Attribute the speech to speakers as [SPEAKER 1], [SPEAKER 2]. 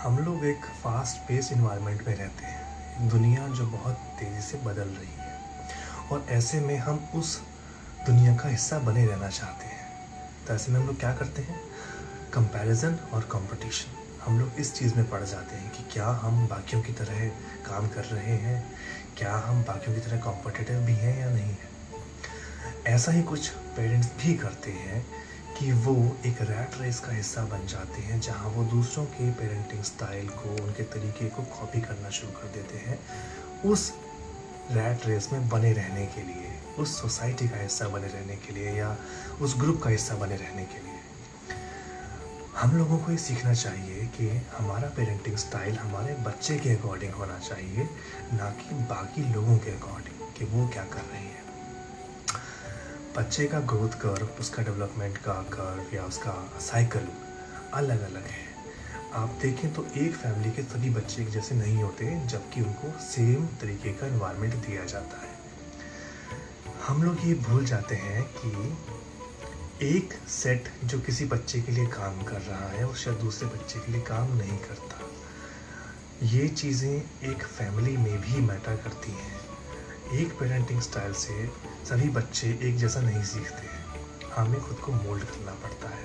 [SPEAKER 1] हम लोग एक फास्ट पेस इन्वायरमेंट में रहते हैं। दुनिया जो बहुत तेज़ी से बदल रही है। और ऐसे में हम उस दुनिया का हिस्सा बने रहना चाहते हैं। तो ऐसे में हम लोग क्या करते हैं? कंपैरिजन और कंपटीशन हम लोग इस चीज़ में पड़ जाते हैं कि क्या हम बाकियों की तरह काम कर रहे हैं? क्या हम बाकियों की तरह कॉम्पिटिटिव भी हैं या नहीं है? ऐसा ही कुछ पेरेंट्स भी करते हैं कि वो एक रैट रेस का हिस्सा बन जाते हैं, जहाँ वो दूसरों के पेरेंटिंग स्टाइल को, उनके तरीके को कॉपी करना शुरू कर देते हैं उस रैट रेस में बने रहने के लिए, उस सोसाइटी का हिस्सा बने रहने के लिए या उस ग्रुप का हिस्सा बने रहने के लिए। हम लोगों को ये सीखना चाहिए कि हमारा पेरेंटिंग स्टाइल हमारे बच्चे के अकॉर्डिंग होना चाहिए, ना कि बाकी लोगों के अकॉर्डिंग कि वो क्या कर रहे हैं। बच्चे का ग्रोथ कर्व उसका डेवलपमेंट का कर्व या उसका साइकिल अलग अलग है। आप देखें तो एक फैमिली के सभी बच्चे एक जैसे नहीं होते, जबकि उनको सेम तरीके का इन्वायरमेंट दिया जाता है। हम लोग ये भूल जाते हैं कि एक सेट जो किसी बच्चे के लिए काम कर रहा है, वो शायद दूसरे बच्चे के लिए काम नहीं करता। ये चीज़ें एक फैमिली में भी मैटर करती हैं। एक पेरेंटिंग स्टाइल से सभी बच्चे एक जैसा नहीं सीखते हमें खुद को मोल्ड करना पड़ता है।